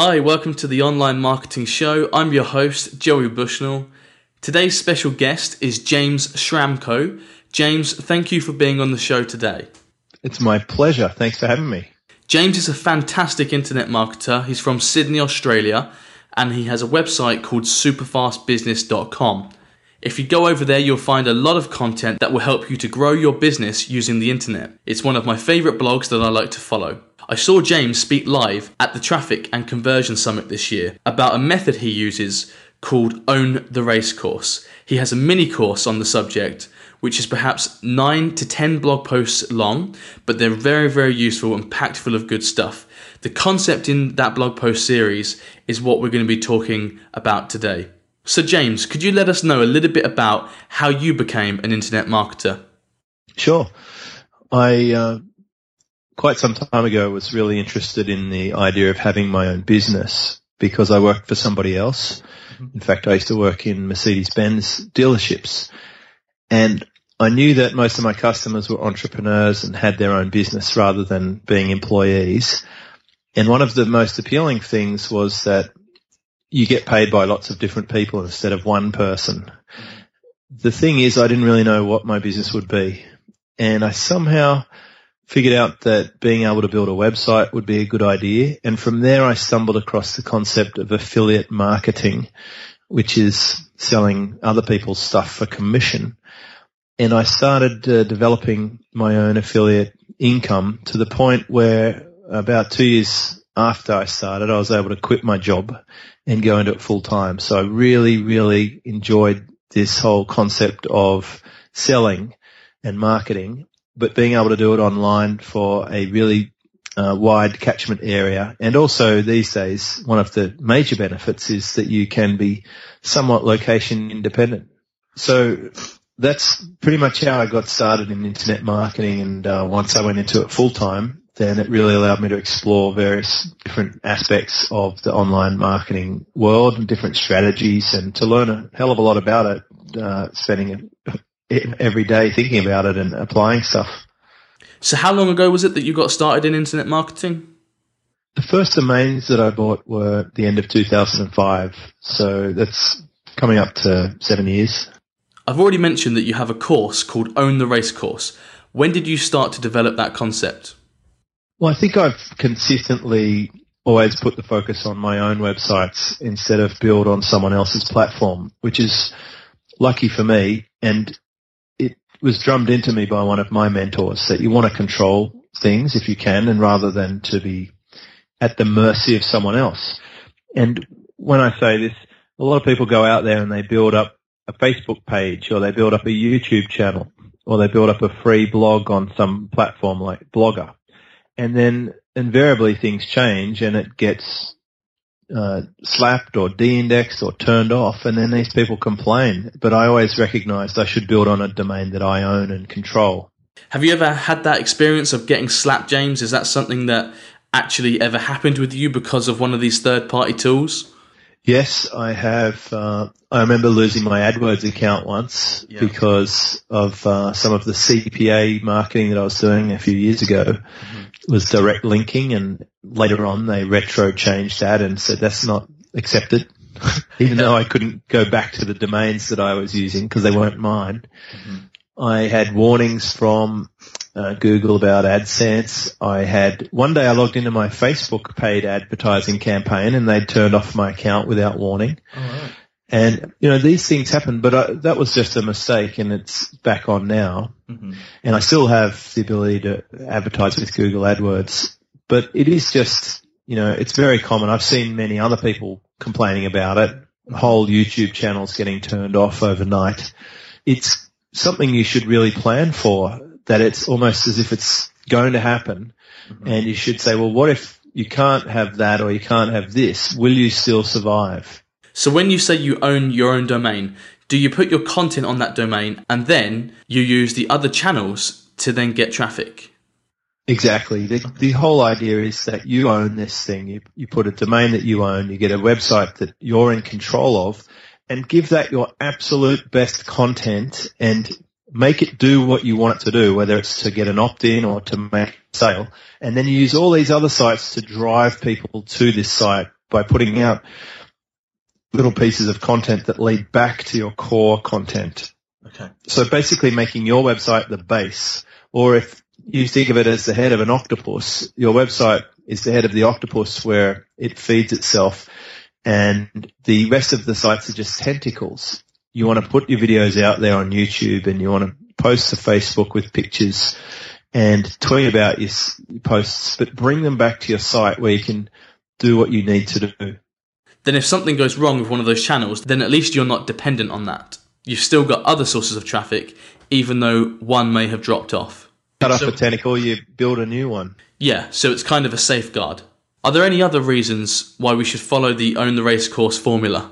Hi, welcome to the Online Marketing Show. I'm your host, Joey Bushnell. Today's special guest is James Schramko. James, thank you for being on the show today. It's my pleasure. Thanks for having me. James is a fantastic internet marketer. He's from Sydney, Australia, and he has a website called superfastbusiness.com. If you go over there, you'll find a lot of content that will help you to grow your business using the internet. It's one of my favorite blogs that I like to follow. I saw James speak live at the Traffic and Conversion Summit this year about a method he uses called Own the Race Course. He has a mini course on the subject, which is perhaps 9 to 10 blog posts long, but they're very, very useful and packed full of good stuff. The concept in that blog post series is what we're going to be talking about today. So, James, could you let us know a little bit about how you became an internet marketer? Sure. I uh, quite some time ago was really interested in the idea of having my own business because I worked for somebody else. Mm-hmm. In fact, I used to work in Mercedes-Benz dealerships and I knew that most of my customers were entrepreneurs and had their own business rather than being employees. And one of the most appealing things was that you get paid by lots of different people instead of one person. The thing is, I didn't really know what my business would be. And I somehow figured out that being able to build a website would be a good idea. And from there, I stumbled across the concept of affiliate marketing, which is selling other people's stuff for commission. And I started uh, developing my own affiliate income to the point where about two years after I started, I was able to quit my job and go into it full time. So I really, really enjoyed this whole concept of selling and marketing but being able to do it online for a really uh, wide catchment area. And also these days, one of the major benefits is that you can be somewhat location independent. So that's pretty much how I got started in internet marketing. And uh, once I went into it full time, then it really allowed me to explore various different aspects of the online marketing world and different strategies and to learn a hell of a lot about it, uh, spending every day thinking about it and applying stuff. So, how long ago was it that you got started in internet marketing? The first domains that I bought were the end of 2005. So that's coming up to seven years. I've already mentioned that you have a course called Own the Race Course. When did you start to develop that concept? Well, I think I've consistently always put the focus on my own websites instead of build on someone else's platform, which is lucky for me. And it was drummed into me by one of my mentors that you want to control things if you can and rather than to be at the mercy of someone else. And when I say this, a lot of people go out there and they build up a Facebook page or they build up a YouTube channel or they build up a free blog on some platform like Blogger. And then invariably things change and it gets uh, slapped or de-indexed or turned off, and then these people complain. But I always recognised I should build on a domain that I own and control. Have you ever had that experience of getting slapped, James? Is that something that actually ever happened with you because of one of these third-party tools? Yes, I have. Uh, I remember losing my AdWords account once yeah. because of uh, some of the CPA marketing that I was doing a few years ago. Mm-hmm. was direct linking, and later on they retro changed that and said that's not accepted. Even though I couldn't go back to the domains that I was using because they weren't mine. Mm-hmm. I had warnings from uh, Google about AdSense. I had one day I logged into my Facebook paid advertising campaign and they'd turned off my account without warning. And you know these things happen, but I, that was just a mistake, and it's back on now. Mm-hmm. And I still have the ability to advertise with Google AdWords, but it is just you know it's very common. I've seen many other people complaining about it. Whole YouTube channels getting turned off overnight. It's something you should really plan for that it's almost as if it's going to happen. Mm-hmm. And you should say, well, what if you can't have that or you can't have this? Will you still survive? So when you say you own your own domain, do you put your content on that domain and then you use the other channels to then get traffic? Exactly. The, the whole idea is that you own this thing. You, you put a domain that you own, you get a website that you're in control of and give that your absolute best content and make it do what you want it to do, whether it's to get an opt-in or to make a sale. And then you use all these other sites to drive people to this site by putting out little pieces of content that lead back to your core content. Okay. So basically making your website the base, or if you think of it as the head of an octopus. Your website is the head of the octopus where it feeds itself and the rest of the sites are just tentacles. You want to put your videos out there on YouTube and you want to post to Facebook with pictures and tweet about your posts, but bring them back to your site where you can do what you need to do. Then if something goes wrong with one of those channels, then at least you're not dependent on that. You've still got other sources of traffic, even though one may have dropped off cut off so, a tentacle, you build a new one. Yeah, so it's kind of a safeguard. Are there any other reasons why we should follow the Own the Race course formula?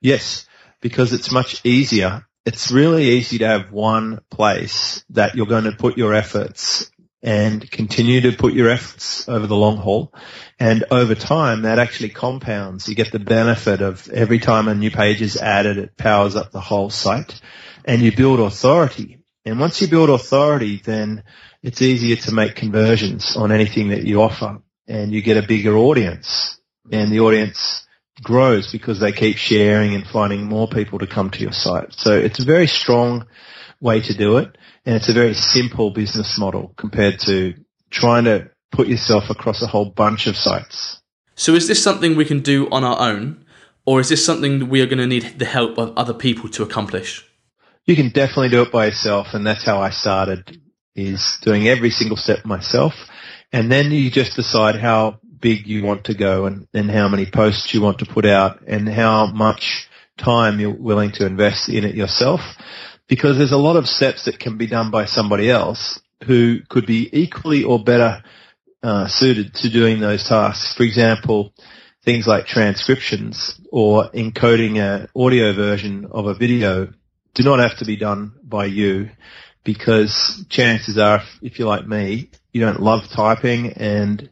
Yes, because it's much easier. It's really easy to have one place that you're going to put your efforts and continue to put your efforts over the long haul. And over time, that actually compounds. You get the benefit of every time a new page is added, it powers up the whole site and you build authority. And once you build authority, then it's easier to make conversions on anything that you offer and you get a bigger audience and the audience grows because they keep sharing and finding more people to come to your site. So it's a very strong way to do it and it's a very simple business model compared to trying to put yourself across a whole bunch of sites. So is this something we can do on our own or is this something that we are going to need the help of other people to accomplish? you can definitely do it by yourself. And that's how I started is doing every single step myself. And then you just decide how big you want to go and, and how many posts you want to put out and how much time you're willing to invest in it yourself. Because there's a lot of steps that can be done by somebody else who could be equally or better uh, suited to doing those tasks. For example, things like transcriptions or encoding an audio version of a video do not have to be done by you because chances are, if you're like me, you don't love typing and,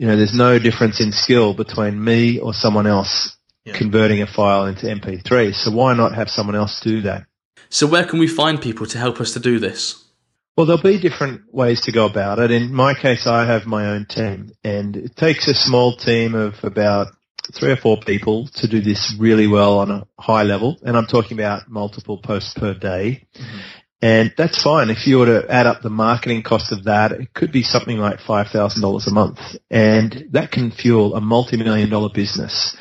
you know, there's no difference in skill between me or someone else yeah. converting a file into MP3. So why not have someone else do that? So where can we find people to help us to do this? Well, there'll be different ways to go about it. In my case, I have my own team and it takes a small team of about three or four people to do this really well on a high level, and I'm talking about multiple posts per day. Mm-hmm. And that's fine. If you were to add up the marketing cost of that, it could be something like $5,000 a month. And that can fuel a multi-million dollar business.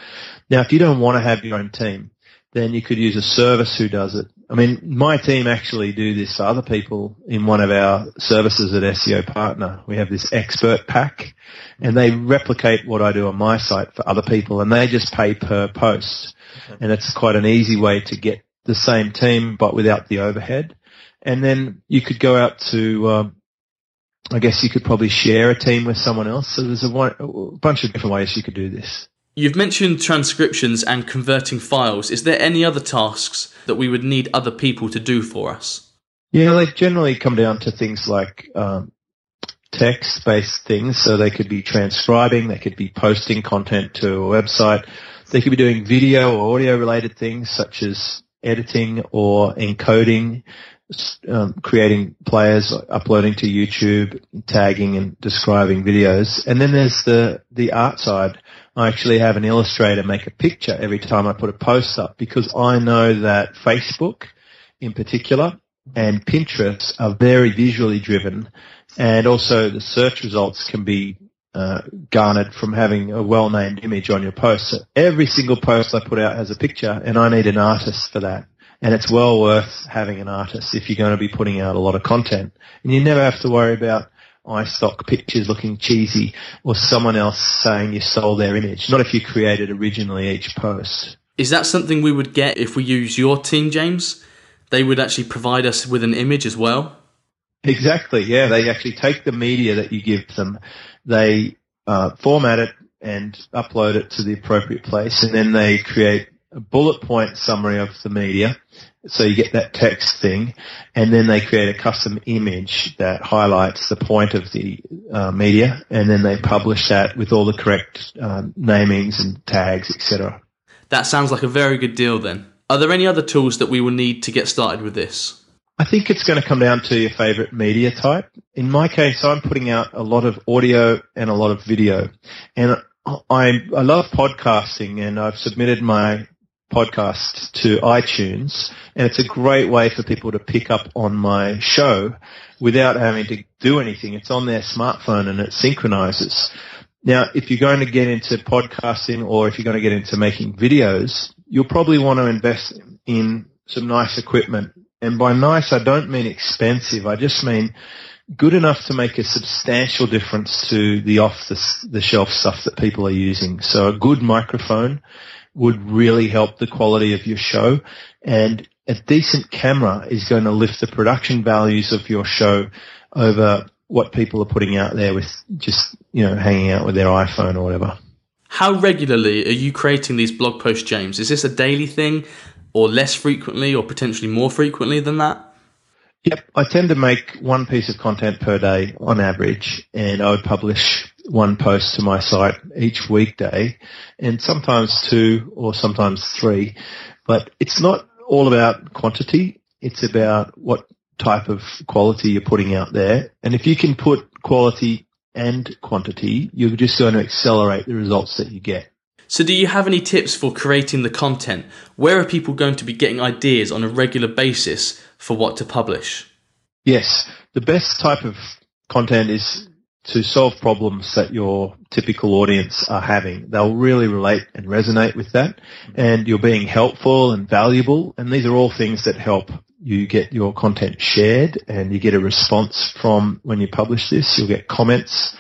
Now, if you don't want to have your own team, then you could use a service who does it. I mean, my team actually do this for other people in one of our services at SEO Partner. We have this expert pack and they replicate what I do on my site for other people and they just pay per post. And it's quite an easy way to get the same team but without the overhead. And then you could go out to, um, I guess you could probably share a team with someone else. So there's a, one, a bunch of different ways you could do this. You've mentioned transcriptions and converting files. Is there any other tasks that we would need other people to do for us? Yeah, they generally come down to things like um, text-based things. So they could be transcribing, they could be posting content to a website, they could be doing video or audio-related things such as editing or encoding, um, creating players, uploading to YouTube, tagging and describing videos. And then there's the the art side. I actually have an illustrator make a picture every time I put a post up because I know that Facebook in particular and Pinterest are very visually driven and also the search results can be uh, garnered from having a well-named image on your post. So every single post I put out has a picture and I need an artist for that. And it's well worth having an artist if you're going to be putting out a lot of content. And you never have to worry about iStock pictures looking cheesy or someone else saying you stole their image. Not if you created originally each post. Is that something we would get if we use your team, James? They would actually provide us with an image as well? Exactly. Yeah. They actually take the media that you give them, they uh, format it and upload it to the appropriate place and then they create a bullet point summary of the media. So you get that text thing and then they create a custom image that highlights the point of the uh, media and then they publish that with all the correct uh, namings and tags, etc. That sounds like a very good deal then. Are there any other tools that we will need to get started with this? I think it's going to come down to your favorite media type. In my case, I'm putting out a lot of audio and a lot of video. And I, I love podcasting and I've submitted my podcast to iTunes and it's a great way for people to pick up on my show without having to do anything. It's on their smartphone and it synchronizes. Now, if you're going to get into podcasting or if you're going to get into making videos, you'll probably want to invest in some nice equipment. And by nice, I don't mean expensive. I just mean good enough to make a substantial difference to the off the, the shelf stuff that people are using. So a good microphone would really help the quality of your show and a decent camera is going to lift the production values of your show over what people are putting out there with just, you know, hanging out with their iPhone or whatever. How regularly are you creating these blog posts, James? Is this a daily thing or less frequently or potentially more frequently than that? Yep, I tend to make one piece of content per day on average, and I would publish one post to my site each weekday, and sometimes two or sometimes three. But it's not all about quantity; it's about what type of quality you're putting out there. And if you can put quality and quantity, you're just going to accelerate the results that you get. So, do you have any tips for creating the content? Where are people going to be getting ideas on a regular basis for what to publish? Yes, the best type of content is to solve problems that your typical audience are having. They'll really relate and resonate with that and you're being helpful and valuable and these are all things that help you get your content shared and you get a response from when you publish this. You'll get comments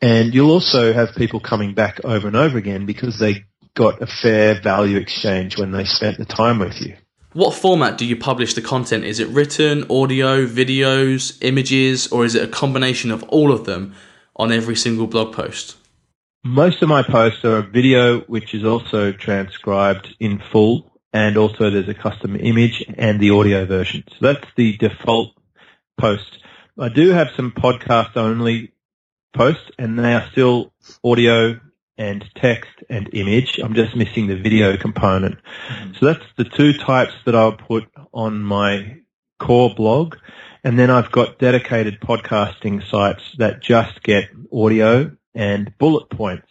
and you'll also have people coming back over and over again because they got a fair value exchange when they spent the time with you. What format do you publish the content? Is it written, audio, videos, images, or is it a combination of all of them on every single blog post? Most of my posts are a video which is also transcribed in full and also there's a custom image and the audio version. So that's the default post. I do have some podcast only posts and they are still audio and text and image. I'm just missing the video component. Mm-hmm. So that's the two types that I'll put on my core blog. And then I've got dedicated podcasting sites that just get audio and bullet points.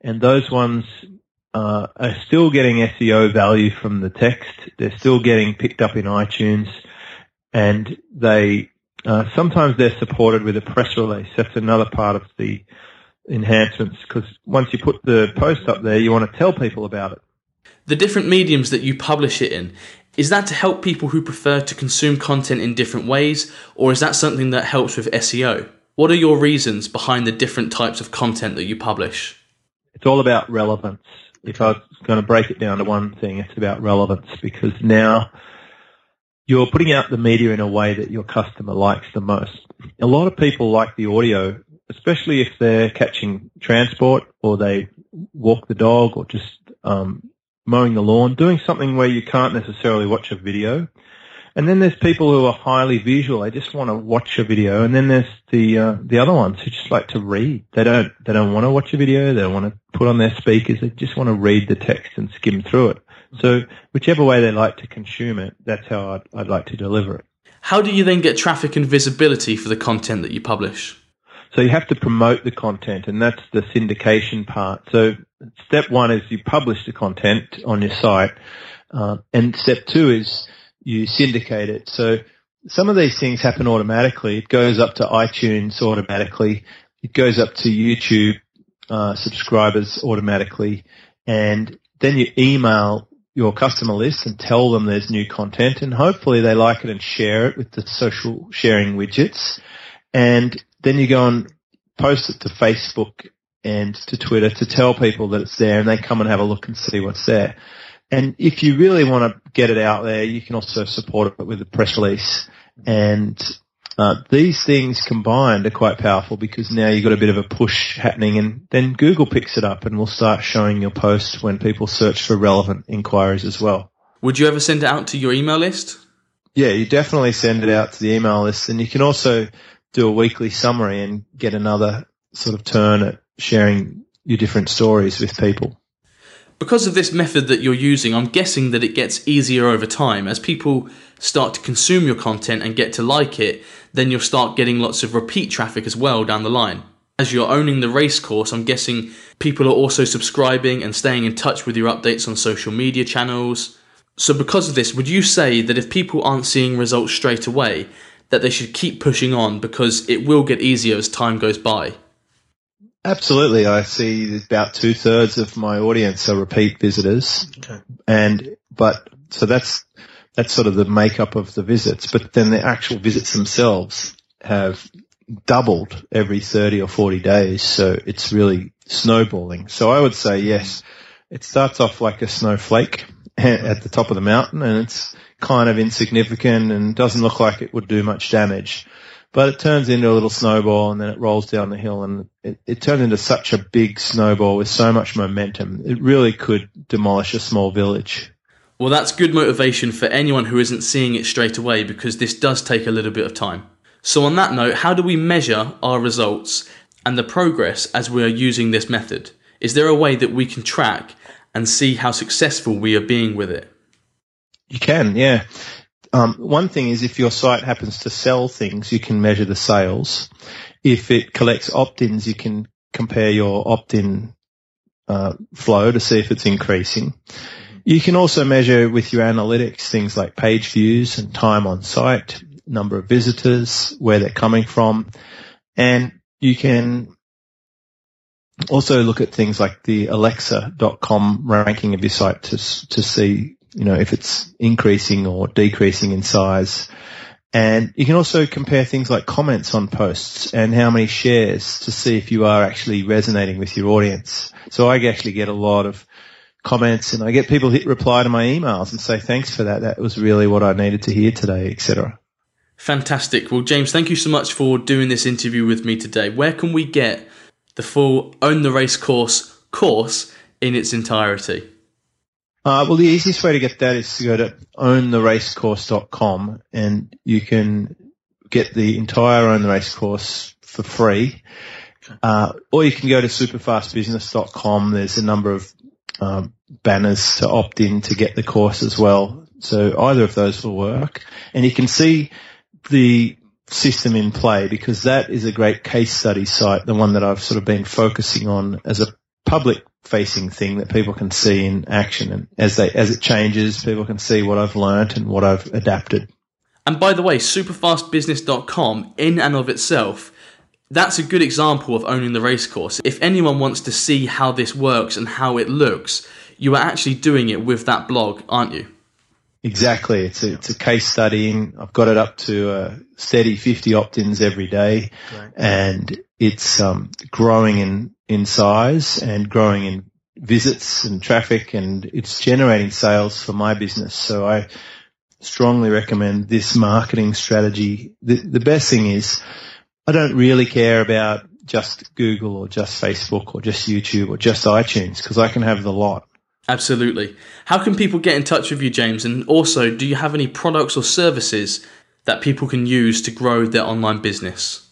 And those ones uh, are still getting SEO value from the text. They're still getting picked up in iTunes and they uh, sometimes they're supported with a press release. That's another part of the enhancements because once you put the post up there, you want to tell people about it. The different mediums that you publish it in, is that to help people who prefer to consume content in different ways, or is that something that helps with SEO? What are your reasons behind the different types of content that you publish? It's all about relevance. If I was going to break it down to one thing, it's about relevance because now you're putting out the media in a way that your customer likes the most. A lot of people like the audio especially if they're catching transport or they walk the dog or just um, mowing the lawn, doing something where you can't necessarily watch a video. And then there's people who are highly visual; they just want to watch a video. And then there's the uh, the other ones who just like to read. They don't they don't want to watch a video. They don't want to put on their speakers. They just want to read the text and skim through it. So whichever way they like to consume it, that's how I'd, I'd like to deliver it. How do you then get traffic and visibility for the content that you publish? So you have to promote the content and that's the syndication part. So step one is you publish the content on your site. Uh, and step two is you syndicate it. So some of these things happen automatically. It goes up to iTunes automatically. It goes up to YouTube uh, subscribers automatically. And then you email your customer list and tell them there's new content and hopefully they like it and share it with the social sharing widgets. And then you go and post it to Facebook and to Twitter to tell people that it's there and they come and have a look and see what's there. And if you really want to get it out there, you can also support it with a press release and Uh, these things combined are quite powerful because now you've got a bit of a push happening and then Google picks it up and will start showing your post when people search for relevant inquiries as well. Would you ever send it out to your email list? Yeah, you definitely send it out to the email list and you can also do a weekly summary and get another sort of turn at sharing your different stories with people. Because of this method that you're using, I'm guessing that it gets easier over time. As people start to consume your content and get to like it, then you'll start getting lots of repeat traffic as well down the line. As you're owning the race course, I'm guessing people are also subscribing and staying in touch with your updates on social media channels. So, because of this, would you say that if people aren't seeing results straight away, that they should keep pushing on because it will get easier as time goes by? Absolutely. I see about two thirds of my audience are repeat visitors. Okay. And, but, so that's, that's sort of the makeup of the visits, but then the actual visits themselves have doubled every 30 or 40 days. So it's really snowballing. So I would say yes, it starts off like a snowflake at the top of the mountain and it's kind of insignificant and doesn't look like it would do much damage but it turns into a little snowball and then it rolls down the hill and it, it turns into such a big snowball with so much momentum. It really could demolish a small village. Well, that's good motivation for anyone who isn't seeing it straight away because this does take a little bit of time. So, on that note, how do we measure our results and the progress as we are using this method? Is there a way that we can track and see how successful we are being with it? You can, yeah. Um, one thing is if your site happens to sell things, you can measure the sales. If it collects opt-ins, you can compare your opt-in uh, flow to see if it's increasing. You can also measure with your analytics things like page views and time on site, number of visitors, where they're coming from, and you can also look at things like the alexa.com ranking of your site to to see you know, if it's increasing or decreasing in size. And you can also compare things like comments on posts and how many shares to see if you are actually resonating with your audience. So I actually get a lot of comments and I get people hit reply to my emails and say, thanks for that. That was really what I needed to hear today, etc. Fantastic. Well, James, thank you so much for doing this interview with me today. Where can we get the full Own the Race course course in its entirety? Uh, well, the easiest way to get that is to go to owntheracecourse.com and you can get the entire Own the Race course for free. Uh, or you can go to superfastbusiness.com. There's a number of um, banners to opt in to get the course as well. So either of those will work. And you can see the system in play because that is a great case study site, the one that I've sort of been focusing on as a public facing thing that people can see in action. And as they, as it changes, people can see what I've learned and what I've adapted. And by the way, superfastbusiness.com in and of itself, that's a good example of owning the race course. If anyone wants to see how this works and how it looks, you are actually doing it with that blog, aren't you? Exactly. It's a, it's a case study. I've got it up to a steady 50 opt-ins every day Great. and it's um, growing in in size and growing in visits and traffic and it's generating sales for my business. So I strongly recommend this marketing strategy. The, the best thing is I don't really care about just Google or just Facebook or just YouTube or just iTunes because I can have the lot. Absolutely. How can people get in touch with you, James? And also, do you have any products or services that people can use to grow their online business?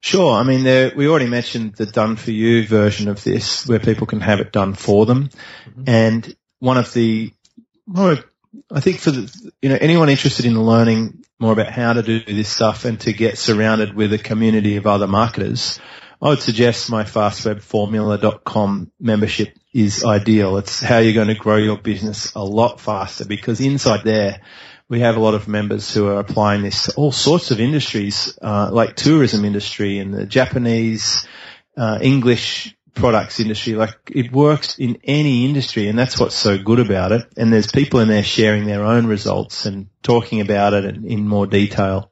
Sure. I mean, there, we already mentioned the done for you version of this where people can have it done for them. Mm-hmm. And one of the, well, I think for the, you know, anyone interested in learning more about how to do this stuff and to get surrounded with a community of other marketers, I would suggest my fastwebformula.com membership is ideal. It's how you're going to grow your business a lot faster because inside there, we have a lot of members who are applying this to all sorts of industries, uh, like tourism industry and the Japanese, uh, English products industry. Like it works in any industry and that's what's so good about it. And there's people in there sharing their own results and talking about it in more detail.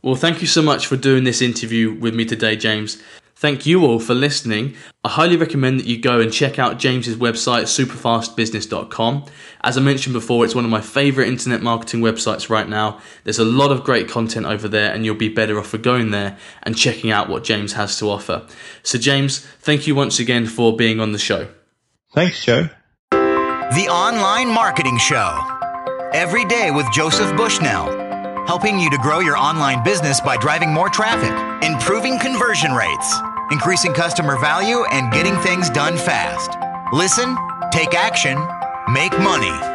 Well, thank you so much for doing this interview with me today, James. Thank you all for listening. I highly recommend that you go and check out James's website, superfastbusiness.com. As I mentioned before, it's one of my favorite internet marketing websites right now. There's a lot of great content over there, and you'll be better off for going there and checking out what James has to offer. So, James, thank you once again for being on the show. Thanks, Joe. The Online Marketing Show. Every day with Joseph Bushnell helping you to grow your online business by driving more traffic, improving conversion rates, increasing customer value, and getting things done fast. Listen, take action, make money.